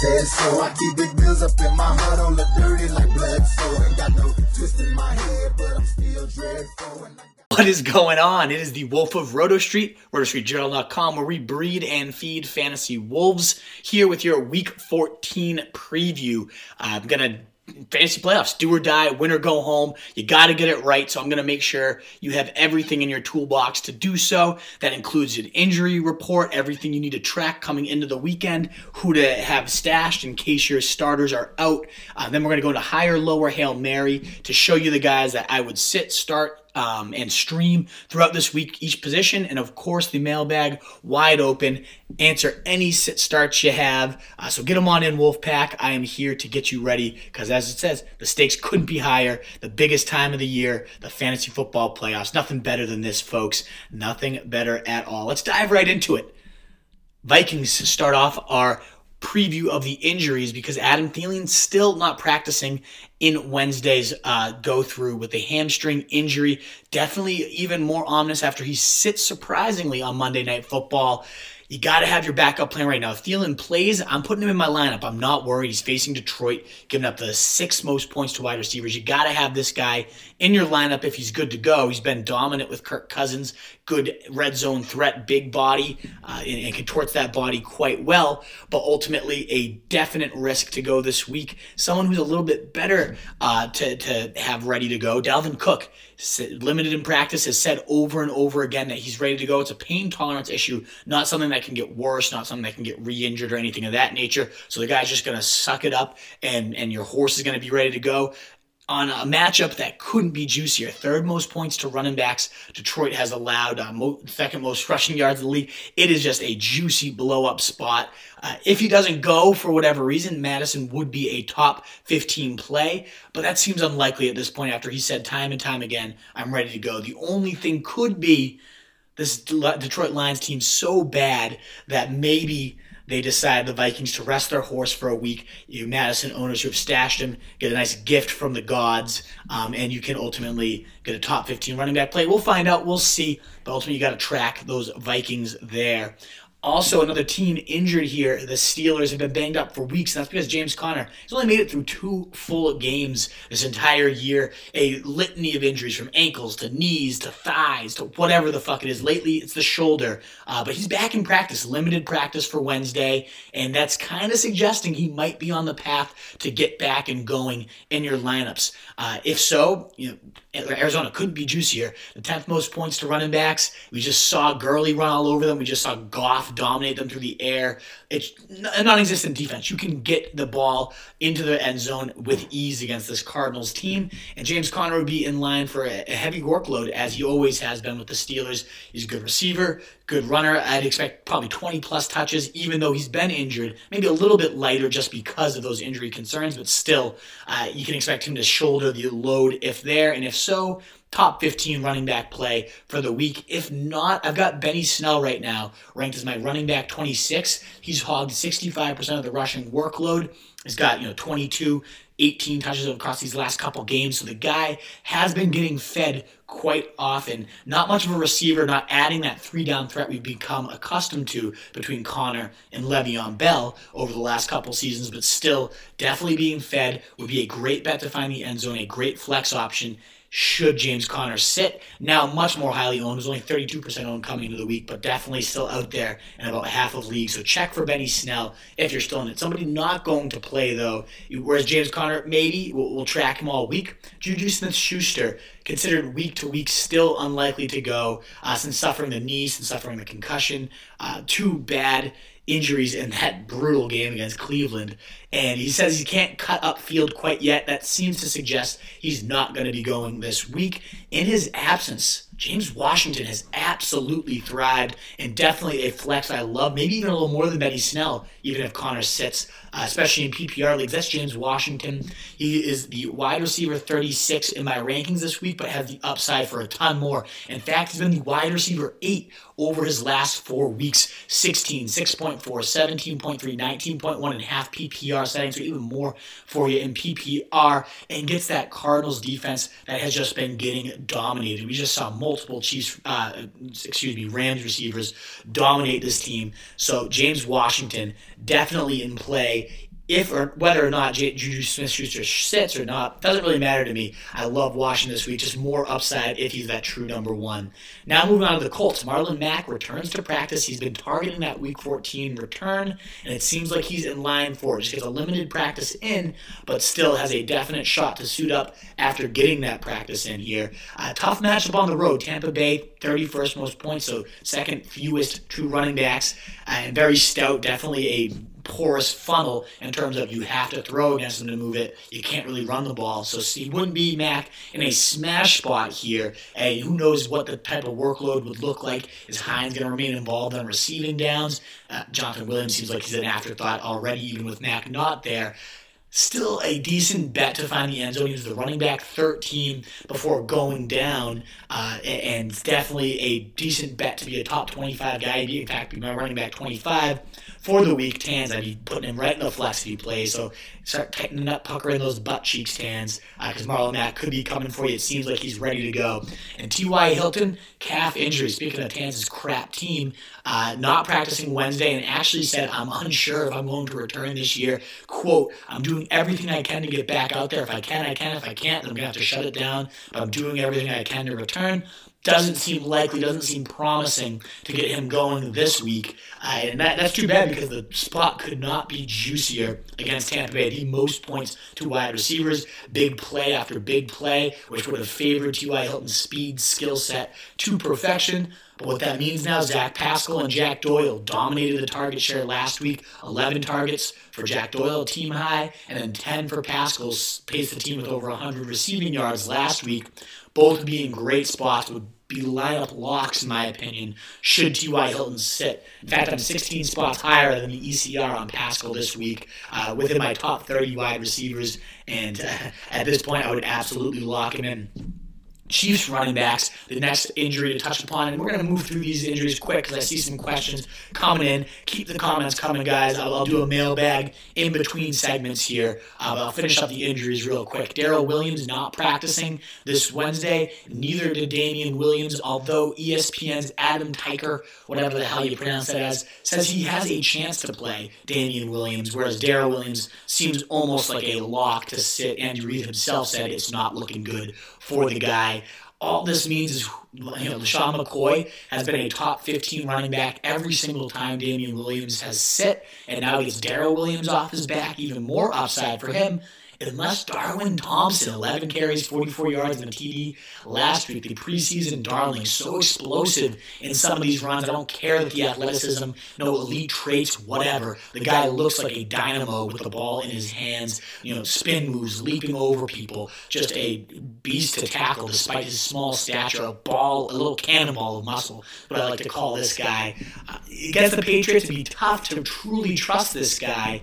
Said so. I keep big bills up in my heart on the dirty like blood. So ain't got no twist in my head, but I'm still dreadful. I What is going on? It is the Wolf of Roto Street, rotostreetjournal.com, where we breed and feed fantasy wolves. Here with your Week 14 preview. I'm going to fantasy playoffs, do or die, win or go home. You got to get it right. So I'm going to make sure you have everything in your toolbox to do so. That includes an injury report, everything you need to track coming into the weekend, who to have stashed in case your starters are out. Uh, then we're going to go into higher, lower Hail Mary to show you the guys that I would sit, start, um, and stream throughout this week each position and of course the mailbag wide open. Answer any sit starts you have. Uh, so get them on in wolfpack. I am here to get you ready because as it says the stakes couldn't be higher. The biggest time of the year the fantasy football playoffs. Nothing better than this folks. Nothing better at all. Let's dive right into it. Vikings start off our preview of the injuries because Adam Thielen's still not practicing in Wednesday's uh, go through with a hamstring injury. Definitely even more ominous after he sits surprisingly on Monday Night Football. You got to have your backup plan right now. If Thielen plays, I'm putting him in my lineup. I'm not worried. He's facing Detroit, giving up the sixth most points to wide receivers. You got to have this guy in your lineup if he's good to go. He's been dominant with Kirk Cousins, good red zone threat, big body, uh, and, and contorts that body quite well. But ultimately, a definite risk to go this week. Someone who's a little bit better uh, to, to have ready to go. Dalvin Cook, limited in practice, has said over and over again that he's ready to go. It's a pain tolerance issue, not something that can get worse, not something that can get re-injured or anything of that nature. So the guy's just going to suck it up, and and your horse is going to be ready to go on a matchup that couldn't be juicier. Third most points to running backs. Detroit has allowed uh, mo- second most rushing yards in the league. It is just a juicy blow up spot. Uh, if he doesn't go for whatever reason, Madison would be a top 15 play, but that seems unlikely at this point after he said time and time again, I'm ready to go. The only thing could be this Detroit Lions team so bad that maybe they decide the Vikings to rest their horse for a week. You Madison owners who have stashed him get a nice gift from the gods, um, and you can ultimately get a top 15 running back play. We'll find out. We'll see. But ultimately, you got to track those Vikings there. Also, another team injured here. The Steelers have been banged up for weeks, and that's because James Conner has only made it through two full games this entire year. A litany of injuries from ankles to knees to thighs to whatever the fuck it is. Lately, it's the shoulder. Uh, but he's back in practice, limited practice for Wednesday, and that's kind of suggesting he might be on the path to get back and going in your lineups. Uh, if so, you know, Arizona couldn't be juicier. The 10th most points to running backs. We just saw Gurley run all over them. We just saw Goff dominate them through the air. It's a non existent defense. You can get the ball into the end zone with ease against this Cardinals team. And James Conner would be in line for a, heavy workload, as he always has been with the Steelers. He's a good receiver, good runner. I'd expect probably 20 plus touches, even though he's been injured. Maybe a little bit lighter just because of those injury concerns, but still, uh, you can expect him to shoulder the load if there. And if so, top 15 running back play for the week. If not, I've got Benny Snell right now ranked as my running back 26. He's hogged 65% of the rushing workload. He's got, you know, 22, 18 touches across these last couple games. So the guy has been getting fed quite often. Not much of a receiver, not adding that three down threat we've become accustomed to between Conner and Le'Veon Bell over the last couple seasons, but still definitely being fed would be a great bet to find the end zone, a great flex option should James Conner sit. Now much more highly owned. Was only 32% owned coming into the week, but definitely still out there in about half of leagues. So check for Benny Snell if you're still in it. Somebody not going to play though, whereas James Conner maybe we'll, we'll track him all week. Juju Smith-Schuster considered week to week still unlikely to go uh, since suffering the knee, since suffering the concussion. Uh, too bad injuries in that brutal game against Cleveland. And he says he can't cut up field quite yet. That seems to suggest he's not going to be going this week. In his absence, James Washington has absolutely thrived and definitely a flex I love, maybe even a little more than Benny Snell, even if Conner sits, uh, especially in PPR leagues. That's James Washington. He is the wide receiver 36 in my rankings this week, but has the upside for a ton more. In fact, he's been the wide receiver 8 over his last four weeks 16, 6.4, 17.3, 19.1 and half PPR settings, so even more for you in PPR, and gets that Cardinals defense that has just been getting dominated. We just saw multiple Chiefs, uh, excuse me, Rams receivers dominate this team. So James Washington definitely in play if or whether or not Juju Smith-Schuster sits or not doesn't really matter to me. I love Washington this week, just more upside if he's that true number one. Now moving on to the Colts, Marlon Mack returns to practice. He's been targeting that Week 14 return, and it seems like he's in line for it. Just gets a limited practice in, but still has a definite shot to suit up after getting that practice in here. Tough matchup on the road. Tampa Bay 31st most points, so second fewest true running backs, uh, and very stout. Definitely a porous funnel in terms of you have to throw against them to move it. You can't really run the ball. So he wouldn't be Mack in a smash spot here. And who knows what the type of workload would look like. Is Hines going to remain involved on receiving downs? Uh, Jonathan Williams seems like he's an afterthought already, even with Mack not there still a decent bet to find the end zone. He was the running back 13 before going down, uh, and definitely a decent bet to be a top 25 guy. In fact, be my running back 25 for the week. Tans, I'd be putting him right in the flex if he plays. So start tightening up, puckering those butt cheeks, Tans, because uh, Marlon Mack could be coming for you. It seems like he's ready to go. And T.Y. Hilton, calf injury. Speaking of Tans' crap team, uh, not practicing Wednesday and actually said, I'm unsure if I'm going to return this year. Quote, I'm doing everything I can to get back out there. If I can, I can. If I can't, then I'm going to have to shut it down. But I'm doing everything I can to return doesn't seem likely, doesn't seem promising to get him going this week. Uh, and that, that's too bad because the spot could not be juicier against Tampa Bay. The most points to wide receivers, big play after big play, which would have favored T.Y. Hilton's speed, skill set to perfection. But what that means now, Zach Pascal and Jack Doyle dominated the target share last week. 11 targets for Jack Doyle, team high, and then 10 for Pascal, paced the team with over 100 receiving yards last week. Both being great spots would be lineup locks, in my opinion, should T.Y. Hilton sit. In fact, I'm 16 spots higher than the ECR on Pascal this week, uh, within my top 30 wide receivers. And uh, at this point, I would absolutely lock him in. Chiefs running backs, the next injury to touch upon. And we're going to move through these injuries quick because I see some questions coming in. Keep the comments coming, guys. I'll, I'll do a mailbag in between segments here. Uh, I'll finish up the injuries real quick. Darrel Williams not practicing this Wednesday. Neither did Damien Williams, although ESPN's Adam Teicher, whatever the hell you pronounce that as, says he has a chance to play Damien Williams, whereas Darrel Williams seems almost like a lock to sit. Andy Reid himself said it's not looking good for the guy. All this means is, you know, LeSean McCoy has been a top 15 running back every single time Damien Williams has sit, and now he gets Darrel Williams off his back, even more upside for him unless Darwin Thompson, 11 carries, 44 yards, and a TD last week, the preseason darling, so explosive in some of these runs. I don't care that the athleticism, no elite traits, whatever. The guy looks like a dynamo with the ball in his hands, you know, spin moves, leaping over people, just a beast to tackle despite his small stature, a ball, a little cannonball of muscle, but I like to call this guy. Uh, against the Patriots, it'd be tough to truly trust this guy.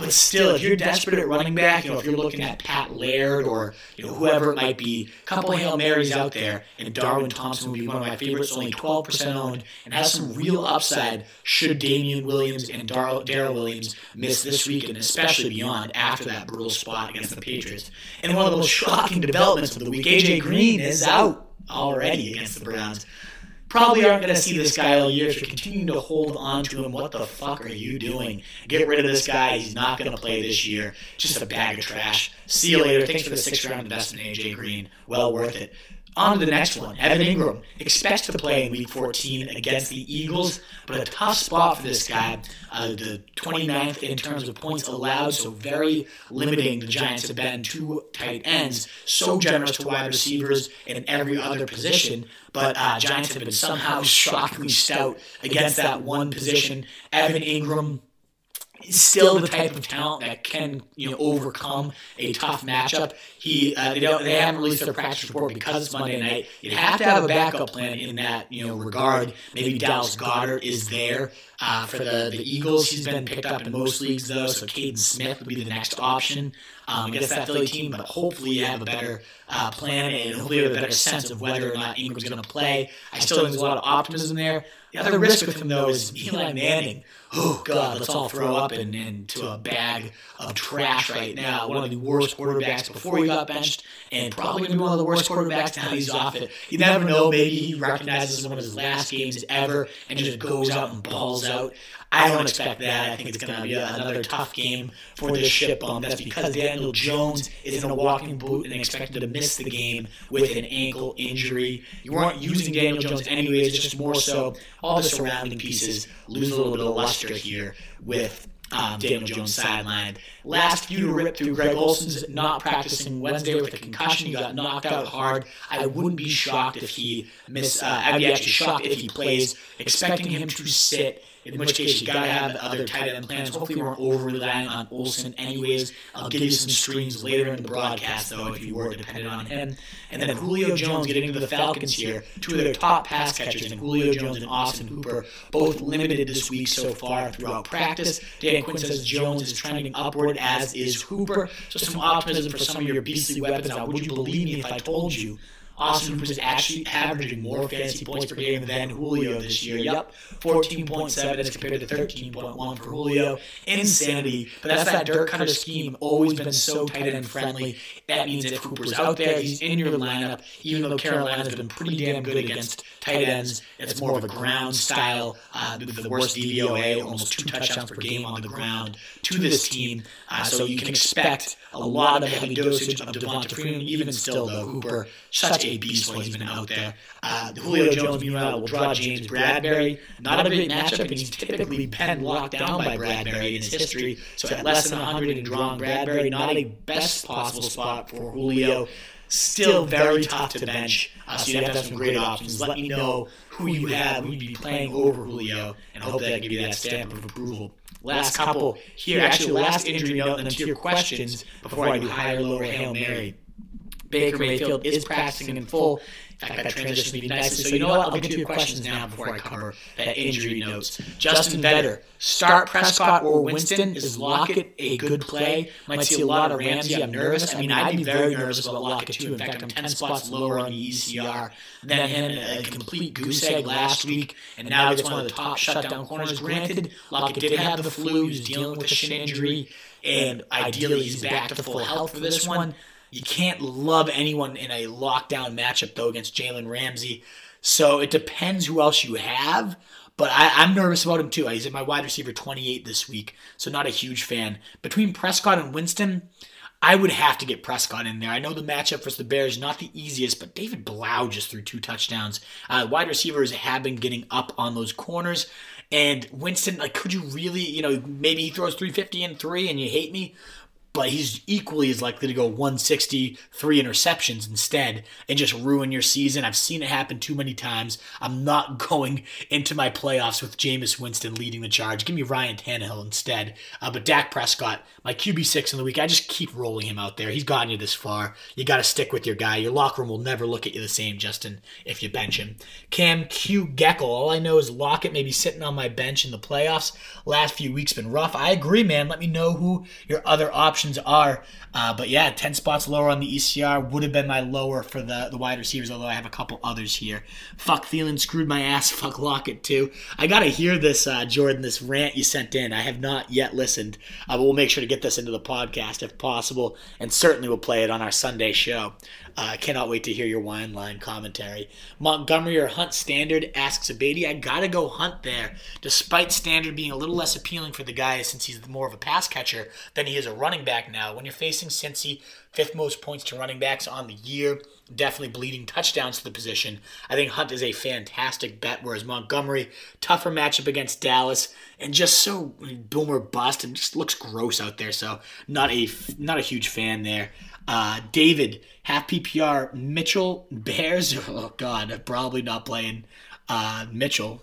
But still, if you're desperate at running back, you know, if you're looking at Pat Laird or you know whoever it might be, a couple Hail Marys out there, and Darwin Thompson would be one of my favorites, only 12% owned, and has some real upside should Damien Williams and Darrel Williams miss this week, and especially beyond after that brutal spot against the Patriots. And one of the most shocking developments of the week, AJ Green is out already against the Browns probably aren't going to see this guy all year. If you're continuing to hold on to him, what the fuck are you doing? Get rid of this guy. He's not going to play this year. Just a bag of trash. See you later. Thanks for the sixth round investment, AJ Green. Well worth it. On to the next one. Evan Engram expects to play in Week 14 against the Eagles, but a tough spot for this guy. Uh, the 29th in terms of points allowed, so very limiting. The Giants have been to tight ends, so generous to wide receivers in every other position. But uh, Giants have been somehow shockingly stout against that one position. Evan Engram still the type of talent that can you know overcome a tough matchup. He uh, they don't they haven't released their practice report because it's Monday night. You have to have a backup plan in that you know regard. Maybe Dallas Goedert is there uh, for the, the Eagles. He's been picked up in most leagues though, so Kaden Smith would be the next option um, against that Philly team. But hopefully you have a better uh, plan and hopefully you have a better sense of whether or not Engram's going to play. I still think there's a lot of optimism there. The other risk with him, though, is Eli Manning. Oh, God, let's all throw up in, into a bag of trash right now. One of the worst quarterbacks before he got benched, and probably going to be one of the worst quarterbacks now he's off it. You never know. Maybe he recognizes one of his last games ever and just goes out and balls out. I don't expect that. I think it's going to be another tough game for this ship bum. That's because Daniel Jones is in a walking boot and expected to miss the game with an ankle injury. You weren't using Daniel Jones anyways, it's just more so all the surrounding pieces lose a little bit of luster here with um, Daniel Jones sidelined. Last few to rip through Greg Olsen's not practicing Wednesday with a concussion. He got knocked out hard. I wouldn't be shocked if he miss. Uh, I'd be actually shocked if he plays. Expecting him to sit in which case you gotta have the other tight end plans. Hopefully, we aren't over relying on Olsen, anyways. I'll give you some screens later in the broadcast, though, if you were dependent on him. And then Julio Jones getting into the Falcons here, two of their top pass catchers, and Julio Jones and Austin Hooper, both limited this week so far throughout practice. Dan Quinn says Jones is trending upward, as is Hooper. So some optimism for some of your beastly weapons. Would you believe me if I told you? Austin was actually averaging more fantasy points per game than Julio this year. Yep, 14.7 as compared to 13.1 for Julio. Insanity. But that's that Dirk Koetter scheme. Always been so tight end friendly. That means if Hooper's out there, he's in your lineup. Even though Carolina's been pretty damn good against tight ends, it's more of a ground style. Uh, the worst DVOA, almost two touchdowns per game on the ground to this team. Uh, so you can expect a lot of heavy dosage of Devonta Freeman. Even still, though, Hooper such a beast when he's been out there. Uh, Julio Jones, meanwhile, will draw James Bradberry. Not a great matchup, and he's typically been locked down by Bradberry in his history. So at less than 100 and drawing Bradberry, not a best possible spot for Julio. Still very tough to bench, uh, so you have to have some great options. Let me know who you have, who you'd be playing over Julio, and I hope that I give you that stamp of approval last couple here, actually, last injury note, and then to your questions before I do higher, lower, Hail Mary. Baker Mayfield is practicing in full. In fact, that transition would be nicely. So you know what? I'll get to your questions now before I cover that injury notes. Justin Vetter, start Prescott or Winston. Is Lockett a good play? Might see a lot of Ramsey. I'm nervous. I mean, I'd be very nervous about Lockett too. In fact, I'm 10 spots lower on the ECR than him. Uh, a complete goose egg last week, and now he's one of the top shutdown corners. Granted, Lockett did have the flu. He's dealing with a shin injury, and ideally he's back to full health for this one. You can't love anyone in a lockdown matchup, though, against Jalen Ramsey. So it depends who else you have. But I, am nervous about him, too. He's in my wide receiver 28 this week, so not a huge fan. Between Prescott and Winston, I would have to get Prescott in there. I know the matchup versus the Bears not the easiest, but David Blough just threw two touchdowns. Uh, wide receivers have been getting up on those corners. And Winston, like, could you really, you know, maybe he throws 350 and three and you hate me? But he's equally as likely to go 160, three interceptions instead, and just ruin your season. I've seen it happen too many times. I'm not going into my playoffs with Jameis Winston leading the charge. Give me Ryan Tannehill instead. Uh, but Dak Prescott, my QB6 in the week, I just keep rolling him out there. He's gotten you this far. You got to stick with your guy. Your locker room will never look at you the same, Justin, if you bench him. Cam Q Geckel, all I know is Lockett maybe sitting on my bench in the playoffs. Last few weeks been rough. I agree, man. Let me know who your other options options are. Uh, but yeah, 10 spots lower on the ECR would have been my lower for the, the wide receivers, although I have a couple others here. Fuck Thielen screwed my ass. Fuck Lockett too. I got to hear this, uh, Jordan, this rant you sent in. I have not yet listened, uh, but we'll make sure to get this into the podcast if possible, and certainly we'll play it on our Sunday show. I uh, cannot wait to hear your wine line commentary. Montgomery or Hunt Standard asks Abady. I gotta go Hunt there, despite Standard being a little less appealing for the guy since he's more of a pass catcher than he is a running back now. When you're facing Cincy, fifth most points to running backs on the year, definitely bleeding touchdowns to the position. I think Hunt is a fantastic bet, whereas Montgomery, tougher matchup against Dallas, and just so boomer bust and just looks gross out there. So not a not a huge fan there. Uh, David, half PPR, Mitchell, Bears. Oh, God, probably not playing uh, Mitchell.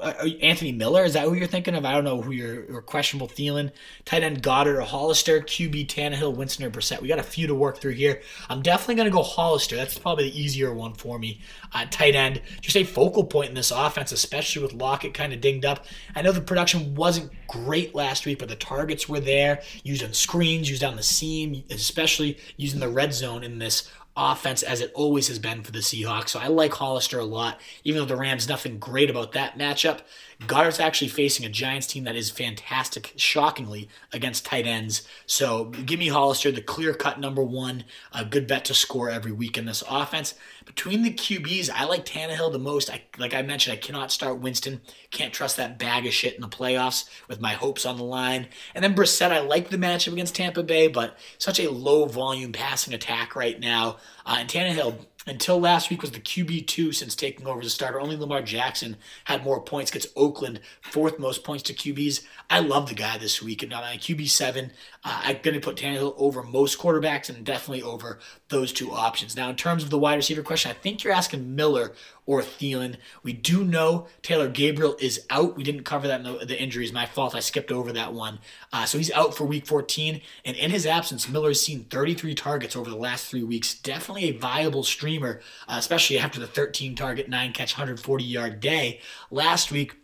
Uh, Anthony Miller, is that who you're thinking of? I don't know who you're, questionable Thielen, tight end Goedert or Hollister, QB Tannehill, Winston or Brissett. We got a few to work through here. I'm definitely going to go Hollister. That's probably the easier one for me. Uh, tight end, just a focal point in this offense, especially with Lockett kind of dinged up. I know the production wasn't great last week, but the targets were there, used on screens, used on the seam, especially using the red zone in this offense as it always has been for the Seahawks. So I like Hollister a lot, even though the Rams nothing great about that matchup. Goedert's actually facing a Giants team that is fantastic, shockingly, against tight ends. So give me Hollister, the clear cut number one, a good bet to score every week in this offense. Between the QBs, I like Tannehill the most. I, like I mentioned, I cannot start Winston. Can't trust that bag of shit in the playoffs with my hopes on the line. And then Brissett, I like the matchup against Tampa Bay, but such a low volume passing attack right now. Uh, and Tannehill, until last week was the QB2 since taking over as a starter. Only Lamar Jackson had more points, gets Oakland fourth most points to QBs. I love the guy this week. And on QB7, uh, I'm going to put Tannehill over most quarterbacks and definitely over those two options. Now, in terms of the wide receiver question, I think you're asking Miller or Thielen. We do know Taylor Gabriel is out. We didn't cover that in the, the injuries. My fault. I skipped over that one. Uh, so he's out for week 14. And in his absence, Miller has seen 33 targets over the last three weeks. Definitely a viable streamer, uh, especially after the 13 target, 9 catch, 140 yard day. Last week,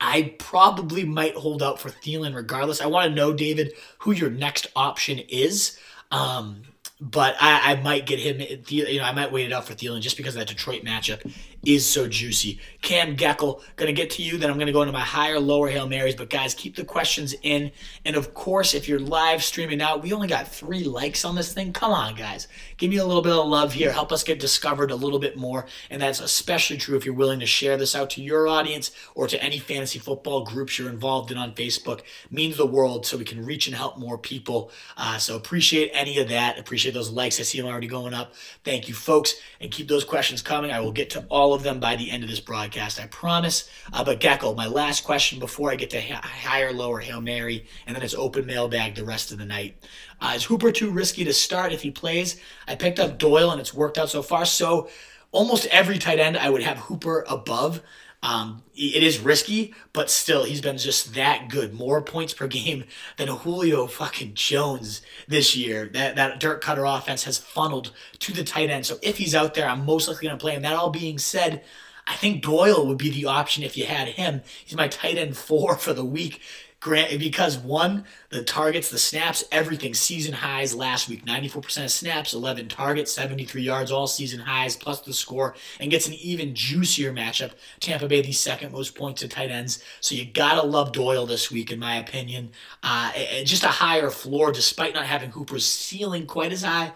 I probably might hold out for Thielen regardless. I want to know, David, who your next option is. Um, but I, I might get him. You know, I might wait it out for Thielen just because that Detroit matchup is so juicy. Cam Geckel, gonna get to you. Then I'm gonna go into my higher, lower hail marys. But guys, keep the questions in. And of course, if you're live streaming out, we only got three likes on this thing. Come on, guys, give me a little bit of love here. Help us get discovered a little bit more. And that's especially true if you're willing to share this out to your audience or to any fantasy football groups you're involved in on Facebook. Means the world, so we can reach and help more people. Uh, so appreciate any of that. Appreciate those likes. I see them already going up. Thank you, folks, and keep those questions coming. I will get to all of them by the end of this broadcast, I promise. Uh, but Gecko, my last question before I get to ha- higher, lower Hail Mary, and then it's open mailbag the rest of the night. Uh, is Hooper too risky to start if he plays? I picked up Doyle and it's worked out so far. So almost every tight end I would have Hooper above. Um, it is risky, but still, he's been just that good. More points per game than Julio fucking Jones this year. That that Dirk Koetter offense has funneled to the tight end. So if he's out there, I'm most likely going to play him. That all being said, I think Doyle would be the option if you had him. He's my tight end four for the week. Grant, because one, the targets, the snaps, everything, season highs last week. 94% of snaps, 11 targets, 73 yards, all season highs, plus the score, and gets an even juicier matchup. Tampa Bay, the second most points to tight ends. So you gotta love Doyle this week, in my opinion. Uh, just a higher floor, despite not having Hooper's ceiling quite as high.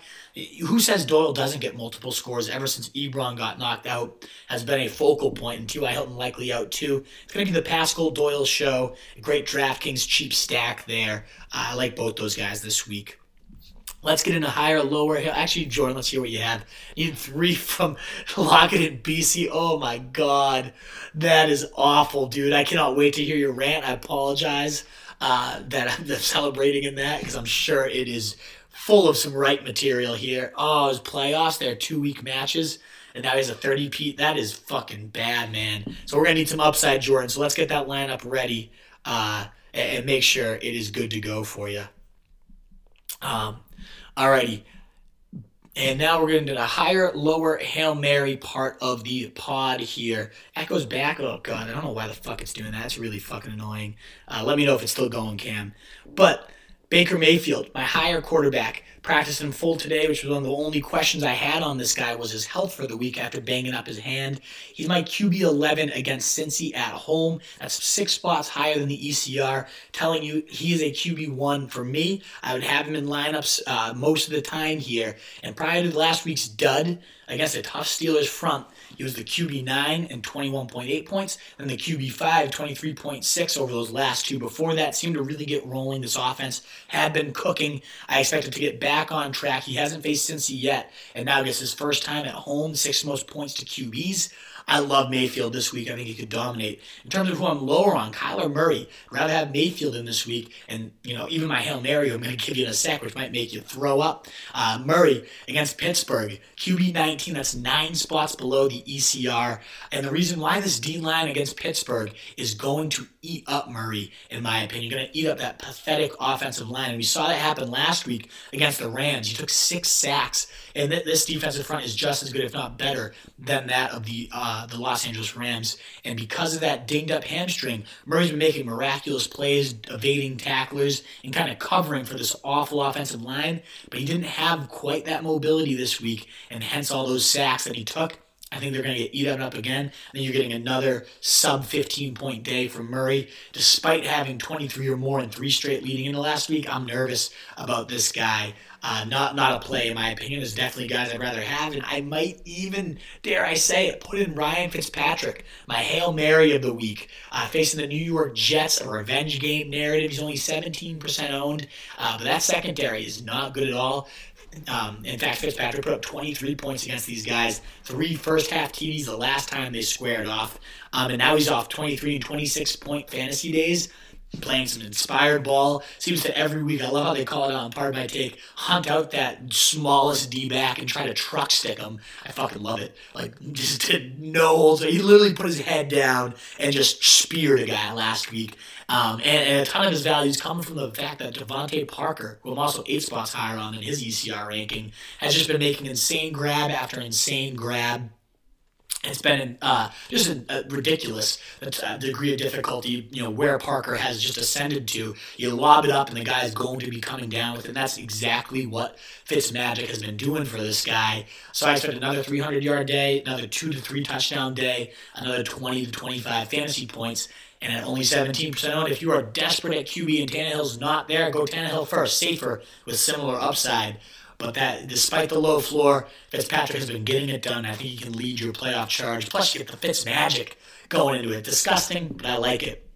Who says Doyle doesn't get multiple scores ever since Ebron got knocked out has been a focal point, and T.Y. Hilton likely out too. It's going to be the Pascal Doyle show. Great DraftKings cheap stack there. I like both those guys this week. Let's get into higher, lower. Actually, Jordan, let's hear what you have. You three from Lockett and BC. Oh my God. That is awful, dude. I cannot wait to hear your rant. I apologize uh, that I'm celebrating in that because I'm sure it is full of some right material here. Oh, his playoffs, they're two week matches. And now he's a 30 Pete. That is fucking bad, man. So we're gonna need some upside, Jordan. So let's get that lineup ready uh, and make sure it is good to go for you. Um, alrighty. And now we're getting to the higher, lower Hail Mary part of the pod here. Echoes back. Oh, God. I don't know why the fuck it's doing that. It's really fucking annoying. Uh, let me know if it's still going, Cam. But Baker Mayfield, my higher quarterback, practiced in full today, which was one of the only questions I had on this guy was his health for the week after banging up his hand. He's my QB 11 against Cincy at home. That's six spots higher than the ECR, telling you he is a QB 1 for me. I would have him in lineups uh, most of the time here. And prior to last week's dud against a tough Steelers front, he was the QB 9 and 21.8 points, and the QB 5, 23.6 over those last two. Before that, seemed to really get rolling. This offense had been cooking. I expected it to get back on track. He hasn't faced Cincy yet, and now gets his first time at home, six most points to QBs. I love Mayfield this week. I think he could dominate. In terms of who I'm lower on, Kyler Murray. I'd rather have Mayfield in this week. And, you know, even my Hail Mary, I'm going to give you in a sec, which might make you throw up. Uh, Murray against Pittsburgh. QB 19, that's nine spots below the ECR. And the reason why this D line against Pittsburgh is going to eat up Murray, in my opinion, going to eat up that pathetic offensive line. And we saw that happen last week against the Rams. He took six sacks. And this defensive front is just as good, if not better, than that of the uh, the Los Angeles Rams. And because of that dinged up hamstring, Murray's been making miraculous plays, evading tacklers, and kind of covering for this awful offensive line. But he didn't have quite that mobility this week, and hence all those sacks that he took. I think they're going to get eaten up again. And you're getting another sub 15 point day from Murray. Despite having 23 or more in three straight leading into last week, I'm nervous about this guy. Uh, not not a play in my opinion. There's definitely guys I'd rather have, and I might even dare I say it, put in Ryan Fitzpatrick, my hail mary of the week, uh, facing the New York Jets, a revenge game narrative. He's only 17% owned, uh, but that secondary is not good at all. Um, in fact, Fitzpatrick put up 23 points against these guys. Three first half TDs the last time they squared off. Um, and now he's off 23 and 26 point fantasy days playing some inspired ball. Seems to every week. I love how they call it on part of my take. Hunt out that smallest D back and try to truck stick him. I fucking love it. Like just did no holds. He literally put his head down and just speared a guy last week. Um, and, and, a ton of his values come from the fact that DeVante Parker, who I'm also eight spots higher on in his ECR ranking, has just been making insane grab after insane grab it's been uh, just a, a ridiculous uh, degree of difficulty, you know, where Parker has just ascended to. You lob it up, and the guy is going to be coming down with it. And that's exactly what Fitzmagic has been doing for this guy. So I expect another 300 yard day, another two to three touchdown day, another 20 to 25 fantasy points. And at only 17% owned, if you are desperate at QB and Tannehill's not there, go Tannehill first, safer with similar upside. But that, despite the low floor, Fitzpatrick has been getting it done. I think he can lead your playoff charge. Plus, you get the Fitz magic going into it. Disgusting, but I like it.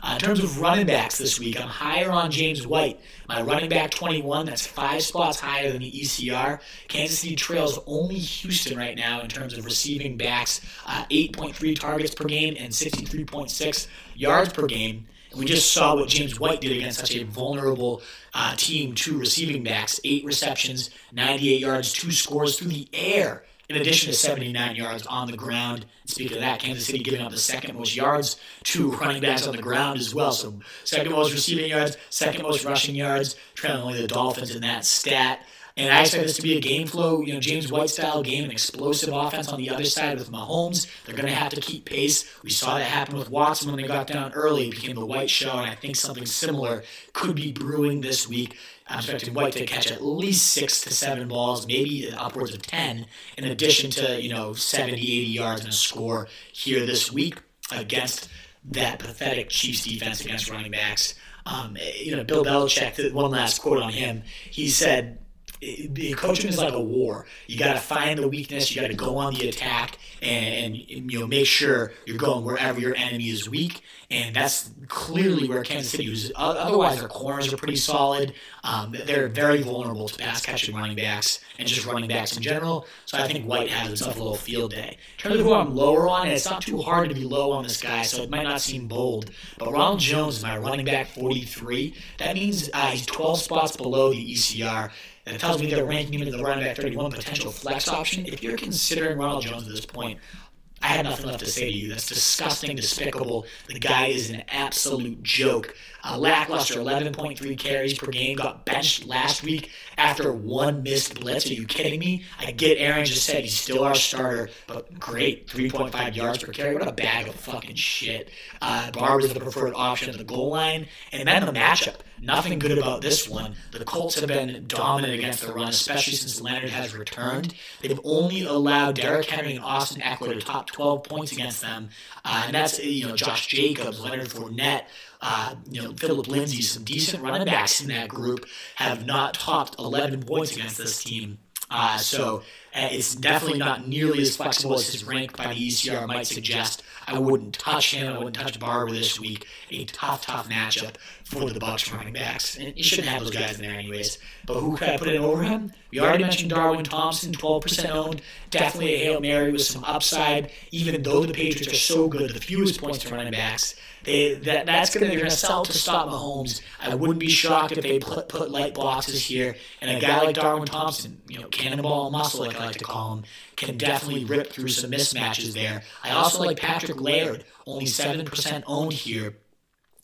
Uh, in terms of running backs this week, I'm higher on James White. My running back 21, that's five spots higher than the ECR. Kansas City trails only Houston right now in terms of receiving backs, uh, 8.3 targets per game and 63.6 yards per game. We just saw what James White did against such a vulnerable uh, team, to receiving backs, eight receptions, 98 yards, two scores through the air, in addition to 79 yards on the ground. Speaking of that, Kansas City giving up the second most yards to running backs on the ground as well. So second most receiving yards, second most rushing yards, trailing only the Dolphins in that stat. And I expect this to be a game flow, you know, James White style game, an explosive offense on the other side with Mahomes. They're going to have to keep pace. We saw that happen with Watson when they got down early. It became the White show, and I think something similar could be brewing this week. I'm expecting White to catch at least six to seven balls, maybe upwards of 10, in addition to, you know, 70, 80 yards and a score here this week against that pathetic Chiefs defense against running backs. Um, you know, Bill Belichick, one last quote on him, he said, coaching is like a war. You got to find the weakness. You got to go on the attack, and, and, you know make sure you're going wherever your enemy is weak. And that's clearly where Kansas City was. Otherwise, their corners are pretty solid. Um, they're very vulnerable to pass catching running backs and just running backs in general. So I think White has himself a little field day. In terms of who I'm lower on, it's not too hard to be low on this guy, so it might not seem bold. But Ronald Jones is my running back 43. That means uh, he's 12 spots below the ECR. And it tells me they're ranking him in the running back 31 potential flex option. If you're considering Ronald Jones at this point, I have nothing left to say to you. That's disgusting, despicable. The guy is an absolute joke. A lackluster 11.3 carries per game. Got benched last week after one missed blitz. Are you kidding me? I get Arians just said he's still our starter, but great 3.5 yards per carry. What a bag of fucking shit. Uh, Barber's the preferred option at the goal line. And then the matchup. Nothing good about this one. The Colts have been dominant against the run, especially since Leonard has returned. They've only allowed Derrick Henry and Austin Ekeler to top 12 points against them. Uh, and that's, you know, Josh Jacobs, Leonard Fournette, uh, you know, Philip Lindsay, some decent running backs in that group have not topped 11 points against this team. Uh, so uh, it's definitely not nearly as flexible as his rank by the ECR might suggest. I wouldn't touch him. I wouldn't touch Barber this week. A tough, tough matchup for the Bucs running backs. And you shouldn't have those guys in there anyways. But who could I put in over him? We already mentioned Darwin Thompson, 12% owned. Definitely a Hail Mary with some upside. Even though the Patriots are so good, the fewest points to running backs, they, that that's going to sell to stop Mahomes. I wouldn't be shocked if they put, put light boxes here. And a guy like Darwin Thompson, you know, cannonball muscle, like I like to call him, can definitely rip through some mismatches there. I also like Patrick Laird, only 7% owned here.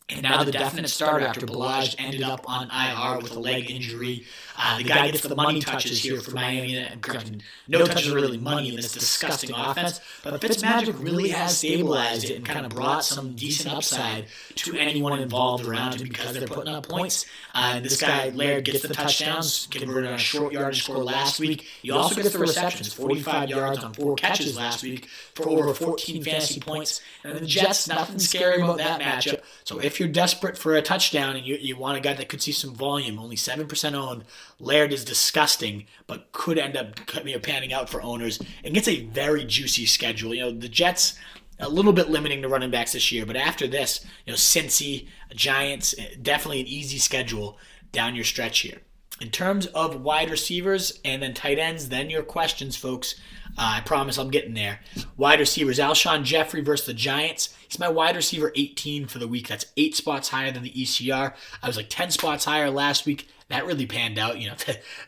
And now the definite starter after Ballage ended up on IR with a leg injury. Uh, the guy gets the money touches here for Miami. And No touches are really money in this disgusting offense, but Fitzmagic really has stabilized it and kind of brought some decent upside to anyone involved around him because they're putting up points. Uh, and this guy, Laird, gets the touchdowns, converted on a short yardage score last week. He also gets the receptions, 45 yards on four catches last week for over 14 fantasy points. And the Jets, nothing scary about that matchup. So if you're desperate for a touchdown and you, you want a guy that could see some volume, only 7% owned, Laird is disgusting, but could end up you know, panning out for owners and gets a very juicy schedule. You know, the Jets a little bit limiting the running backs this year, but after this, you know, Cincy, Giants, definitely an easy schedule down your stretch here. In terms of wide receivers and then tight ends, then your questions, folks. Uh, I promise I'm getting there. Wide receivers, Alshon Jeffery versus the Giants. He's my wide receiver 18 for the week. That's eight spots higher than the ECR. I was like 10 spots higher last week that really panned out. You know,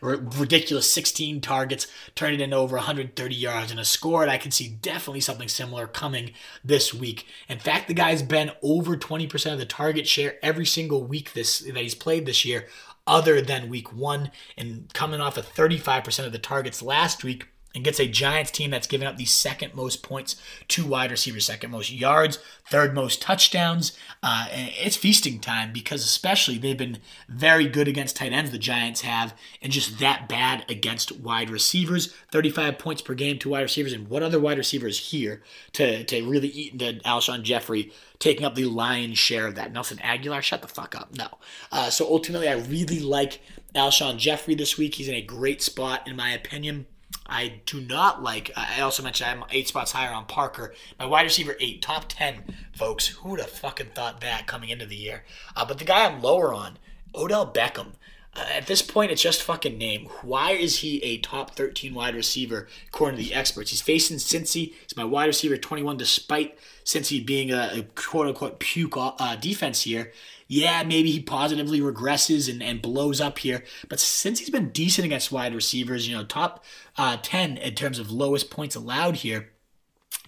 ridiculous 16 targets, turned it into over 130 yards and a score. And I can see definitely something similar coming this week. In fact, the guy's been over 20% of the target share every single week this that he's played this year, other than week one, and coming off of 35% of the targets last week and gets a Giants team that's given up the second most points to wide receivers, second most yards, third most touchdowns. Uh, it's feasting time because, especially, they've been very good against tight ends, the Giants have, and just that bad against wide receivers. 35 points per game to wide receivers. And what other wide receivers here to, to really eat into Alshon Jeffery taking up the lion's share of that? Nelson Agholor, shut the fuck up. No. Uh, so ultimately, I really like Alshon Jeffery this week. He's in a great spot, in my opinion. I do not like. I also mentioned I'm eight spots higher on Parker. My wide receiver eight, top ten, folks. Who would have fucking thought that coming into the year? Uh, but the guy I'm lower on, Odell Beckham. Uh, at this point, it's just fucking name. Why is he a top 13 wide receiver according to the experts? He's facing Cincy. He's my wide receiver 21, despite Cincy being a, a quote unquote puke uh, defense here yeah, maybe he positively regresses and, and blows up here. But Cincy's been decent against wide receivers, you know, top uh, 10 in terms of lowest points allowed here,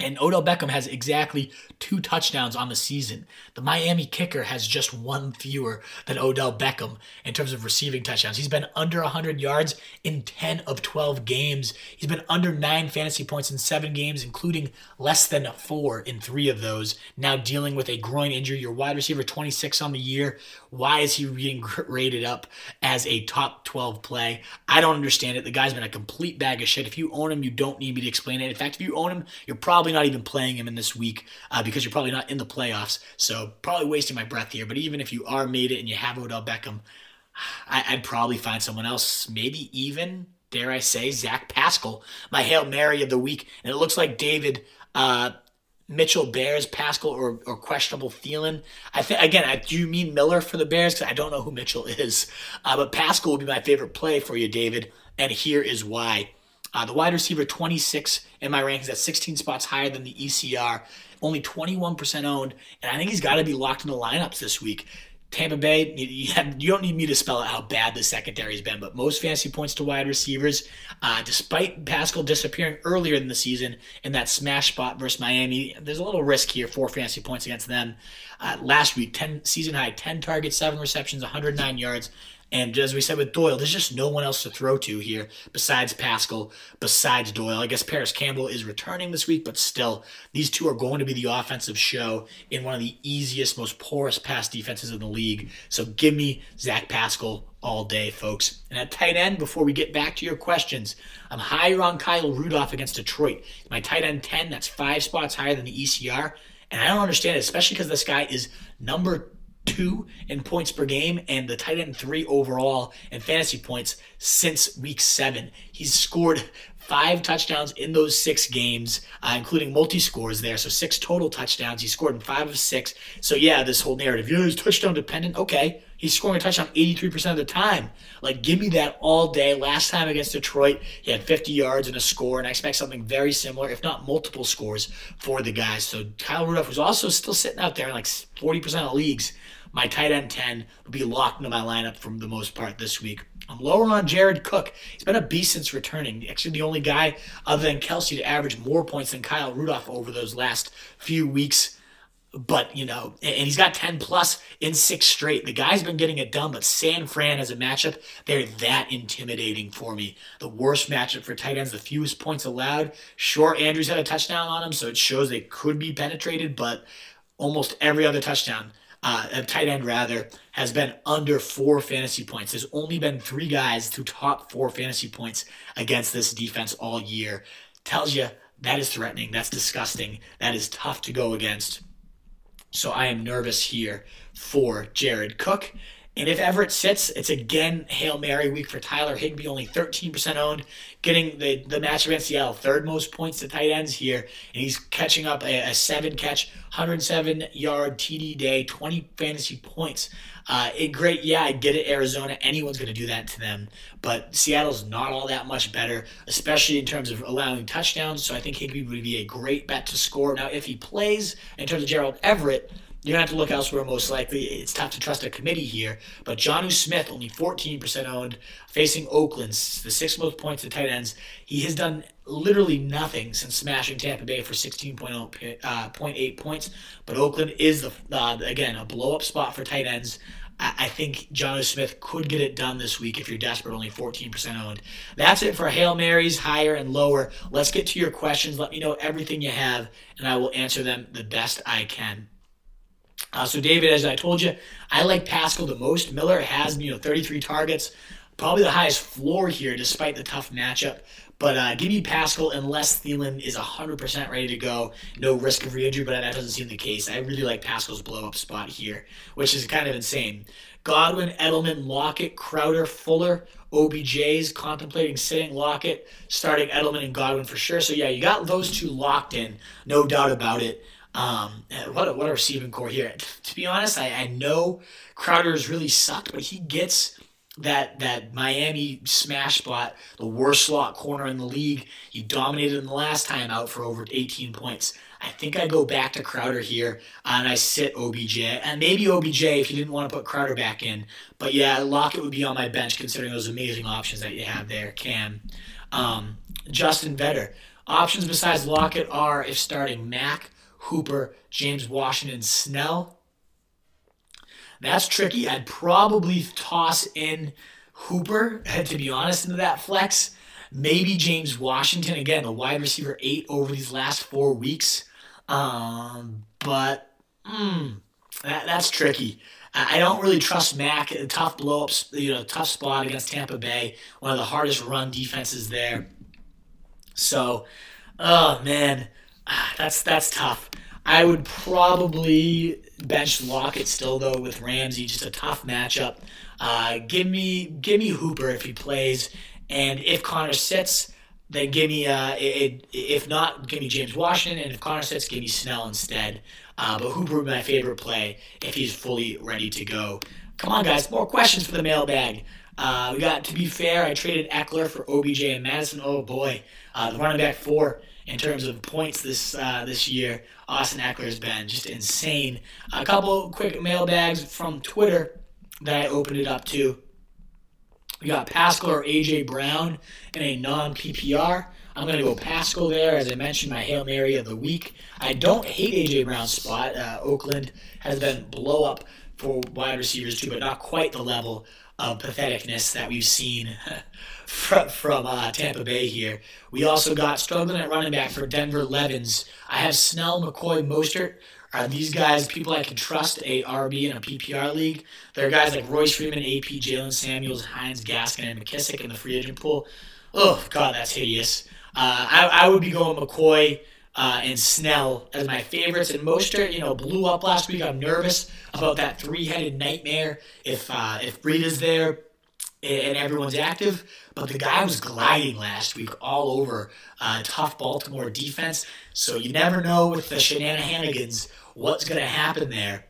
and Odell Beckham has exactly two touchdowns on the season. The Miami kicker has just one fewer than Odell Beckham in terms of receiving touchdowns. He's been under 100 yards in 10 of 12 games. He's been under nine fantasy points in seven games, including less than four in three of those. Now dealing with a groin injury. Your wide receiver 26 on the year. Why is he being rated up as a top 12 play? I don't understand it. The guy's been a complete bag of shit. If you own him, you don't need me to explain it. In fact, if you own him, you're probably probably not even playing him in this week uh, because you're probably not in the playoffs. So probably wasting my breath here. But even if you are made it and you have Odell Beckham, I, would probably find someone else, maybe even, dare I say, Zach Pascal, my Hail Mary of the week. And it looks like David uh, Mitchell Bears, Pascal, or, or questionable Thielen. I think again, I, do you mean Miller for the Bears? Because I don't know who Mitchell is, uh, but Pascal would be my favorite play for you, David. And here is why. Uh, the wide receiver 26 in my rankings, that's 16 spots higher than the ECR, only 21% owned, and I think he's got to be locked in the lineups this week. Tampa Bay, you, have, you, don't need me to spell out how bad the secondary has been, but most fantasy points to wide receivers, uh, despite Pascal disappearing earlier in the season in that smash spot versus Miami, there's a little risk here for fantasy points against them. Uh, last week, 10 season high, 10 targets, 7 receptions, 109 yards. And as we said with Doyle, there's just no one else to throw to here besides Pascal, besides Doyle. I guess Parris Campbell is returning this week, but still, these two are going to be the offensive show in one of the easiest, most porous pass defenses in the league. So give me Zach Pascal all day, folks. And at tight end, before we get back to your questions, I'm higher on Kyle Rudolph against Detroit. My tight end 10, that's five spots higher than the ECR. And I don't understand it, especially because this guy is number two in points per game and the tight end three overall in fantasy points since week seven. He's scored five touchdowns in those six games, uh, including multi scores there. So six total touchdowns. He scored in five of six. So yeah, this whole narrative, yeah, he's touchdown dependent. Okay, he's scoring a touchdown 83% of the time. Like, give me that all day. Last time against Detroit, he had 50 yards and a score, and I expect something very similar, if not multiple scores, for the guys. So Kyle Rudolph was also still sitting out there in like 40% of leagues. My tight end 10 will be locked into my lineup for the most part this week. I'm lower on Jared Cook. He's been a beast since returning. Actually, the only guy other than Kelce to average more points than Kyle Rudolph over those last few weeks. But, you know, and he's got 10 plus in six straight. The guy's been getting it done, but San Fran as a matchup, they're that intimidating for me. The worst matchup for tight ends, the fewest points allowed. Sure, Andrews had a touchdown on him, so it shows they could be penetrated, but almost every other touchdown uh, a tight end rather, has been under four fantasy points. There's only been three guys to top four fantasy points against this defense all year. Tells you that is threatening. That's disgusting. That is tough to go against. So I am nervous here for Jared Cook. And if Everett sits, it's again Hail Mary week for Tyler Higbee, only 13% owned, getting the, the match against third most points to tight ends here. And he's catching up a, a seven catch, 107 yard TD day, 20 fantasy points. Uh, it, great, yeah, I get it, Arizona. Anyone's going to do that to them. But Seattle's not all that much better, especially in terms of allowing touchdowns. So I think Higbee would be a great bet to score. Now, if he plays in terms of Gerald Everett, you're going to have to look elsewhere most likely. It's tough to trust a committee here. But Jonnu Smith, only 14% owned, facing Oakland, the sixth most points at tight ends. He has done literally nothing since smashing Tampa Bay for 16.8 uh, points. But Oakland is, the uh, again, a blow up spot for tight ends. I think Jonnu Smith could get it done this week if you're desperate, only 14% owned. That's it for Hail Marys, higher and lower. Let's get to your questions. Let me know everything you have, and I will answer them the best I can. Uh, so, David, as I told you, I like Pascal the most. Miller has, you know, 33 targets, probably the highest floor here despite the tough matchup. But uh, give me Pascal unless Thielen is 100% ready to go. No risk of re-injury, but that doesn't seem the case. I really like Pascal's blow-up spot here, which is kind of insane. Godwin, Edelman, Lockett, Crowder, Fuller, OBJ's contemplating sitting Lockett, starting Edelman and Godwin for sure. So yeah, you got those two locked in, no doubt about it. Um, what a, what a receiving corps here. To be honest, I, I know Crowder has really sucked, but he gets that that Miami smash spot, the worst slot corner in the league. He dominated him the last time out for over 18 points. I think I go back to Crowder here and I sit OBJ and maybe OBJ if you didn't want to put Crowder back in. But yeah, Lockett would be on my bench considering those amazing options that you have there. Cam, um, Justin Vetter. Options besides Lockett are if starting Mack, Hooper, James Washington, Snell. That's tricky. I'd probably toss in Hooper, to be honest, into that flex. Maybe James Washington, again, a wide receiver eight over these last four weeks. Um, but mm, that, that's tricky. I don't really trust Mack. A tough blow ups, you know, tough spot against Tampa Bay. One of the hardest run defenses there. So, oh man, that's that's tough. I would probably bench Lockett still though with Ramsey, just a tough matchup. Uh, give me give me Hooper if he plays, and if Conner sits, then give me uh, it, if not, give me James Washington, and if Conner sits, give me Snell instead. Uh, but Hooper would be my favorite play if he's fully ready to go. Come on, guys, more questions for the mailbag. Uh, we got to be fair. I traded Ekeler for OBJ and Madison. Oh boy, uh, the running back four in terms of points this uh, this year. Austin Ekeler has been just insane. A couple quick mailbags from Twitter that I opened it up to. We got Pascal or AJ Brown in a non PPR. I'm going to go Pascal there. As I mentioned, my Hail Mary of the week. I don't hate AJ Brown's spot. Uh, Oakland has been blow up for wide receivers too, but not quite the level of patheticness that we've seen from, from uh, Tampa Bay here. We also got struggling at running back for Denver Levens. I have Snell, McCoy, Mostert. Are these guys people I can trust a RB in a PPR league? There are guys like Royce Freeman, AP, Jaylen Samuels, Hines, Gaskin, and McKissic in the free agent pool. Oh, God, that's hideous. Uh, I, I would be going McCoy uh, and Snell as my favorites. And Mostert, you know, blew up last week. I'm nervous about that three-headed nightmare. If uh, if Breida's there, and everyone's active, but the guy was gliding last week all over uh, tough Baltimore defense. So you never know with the shenanigans what's going to happen there.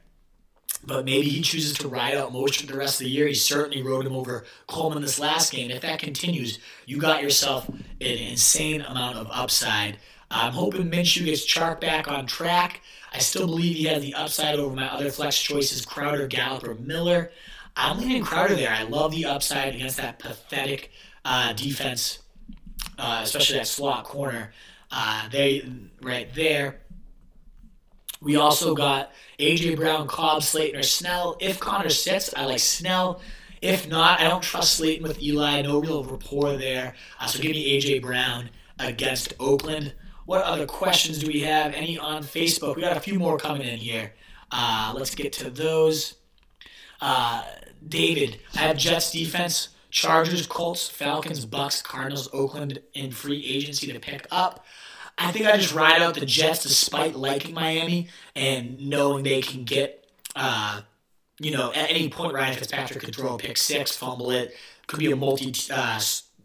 But maybe he chooses to ride out motion the rest of the year. He certainly rode him over Coleman this last game. If that continues, you got yourself an insane amount of upside. I'm hoping Minshew gets Chark back on track. I still believe he has the upside over my other flex choices, Crowder, Gallup, or Miller. I'm leaning Crowder there. I love the upside against that pathetic uh, defense, uh, especially that slot corner. Uh, they right there. We also got AJ Brown, Cobb, Slayton, or Snell. If Conner sits, I like Snell. If not, I don't trust Slayton with Eli. No real rapport there. Uh, so give me AJ Brown against Oakland. What other questions do we have? Any on Facebook? We got a few more coming in here. Uh, let's get to those. Uh, David, I have Jets defense, Chargers, Colts, Falcons, Bucs, Cardinals, Oakland in free agency to pick up. I think I just ride out the Jets despite liking Miami and knowing they can get, uh, you know, at any point Ryan Fitzpatrick could throw a pick six, fumble it, could be a multi uh,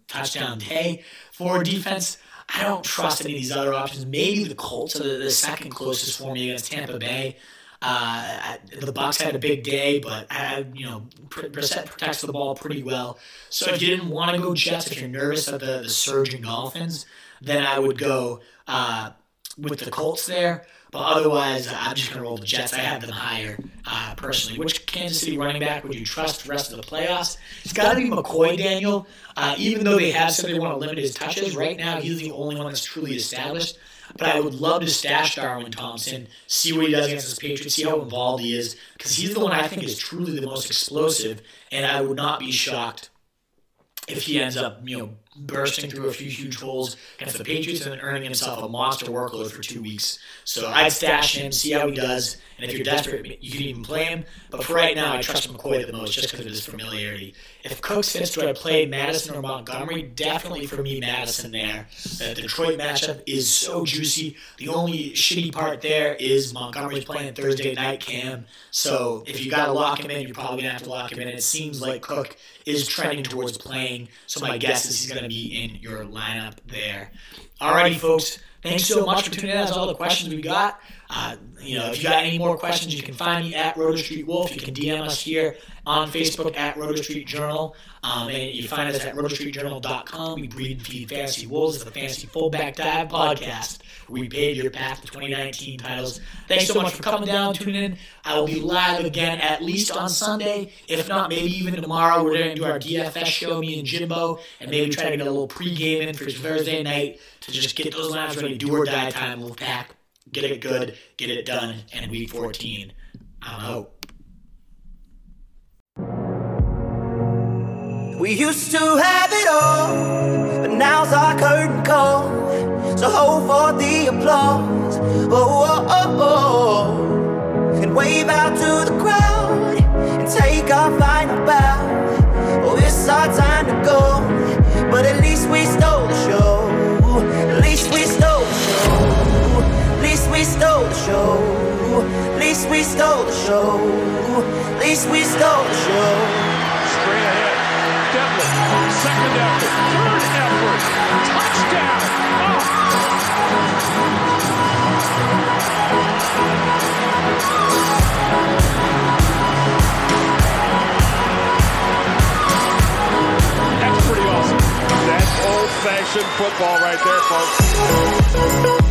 touchdown day for defense. I don't trust any of these other options. Maybe the Colts are the, the second closest for me against Tampa Bay. Uh, the Bucs had a big day, but had, you know Brissett protects the ball pretty well. So if you didn't want to go Jets, if you're nervous of the, the surging Dolphins, then I would go uh, with the Colts there. But otherwise, I'm just going to roll the Jets. I have them higher uh, personally. Which Kansas City running back would you trust the rest of the playoffs? It's got to be McCoy, Daniel. Uh, even though they have said they want to limit his touches, right now he's the only one that's truly established. But I would love to stash Darwin Thompson, see what he does against the Patriots, see how involved he is, because he's the one I think is truly the most explosive, and I would not be shocked if he ends up, you know, bursting through a few huge holes against the Patriots and earning himself a monster workload for two weeks. So I'd stash him, see how he does, and if you're desperate, you can even play him. But for right now, I trust McCoy the most just because of his familiarity. If Cook sits, do I play Madison or Montgomery? Definitely for me, Madison there. The Detroit matchup is so juicy. The only shitty part there is Montgomery's playing Thursday night cam. So if you got to lock him in, you're probably going to have to lock him in. It seems like Cook is trending towards playing. So my guess is he's going to be in your lineup there. Alrighty, folks. Thanks so much for tuning in. That's all the questions we got. Uh, you know, if you got any more questions, you can find me at Roto Street Wolf. You can DM us here on Facebook at Roto Street Journal. Um, and you find us at rotostreetjournal.com. We breed and feed fantasy wolves. It's the Fantasy Fullback Dive podcast. We paved your path to 2019 titles. Thanks so much for coming down, tuning in. I will be live again at least on Sunday. If not, maybe even tomorrow. We're going to do our DFS show, me and Jimbo, and maybe try to get a little pregame in for Thursday night to just get those lines ready, do or die time, Wolf Pack get it good, get it done, and week 14, I'm out. We used to have it all, now's our curtain call. So hold for the applause. Oh, oh, oh, oh. oh. And wave out to the crowd and take our final bow. Oh, it's our time to go, but at least we stole the show. At least we stole the show. At least we stole the show. At least we stole the show. At least we stole the show. Straight ahead. Devlin, second effort, third touchdown. That's pretty awesome. That's old-fashioned football right there, folks.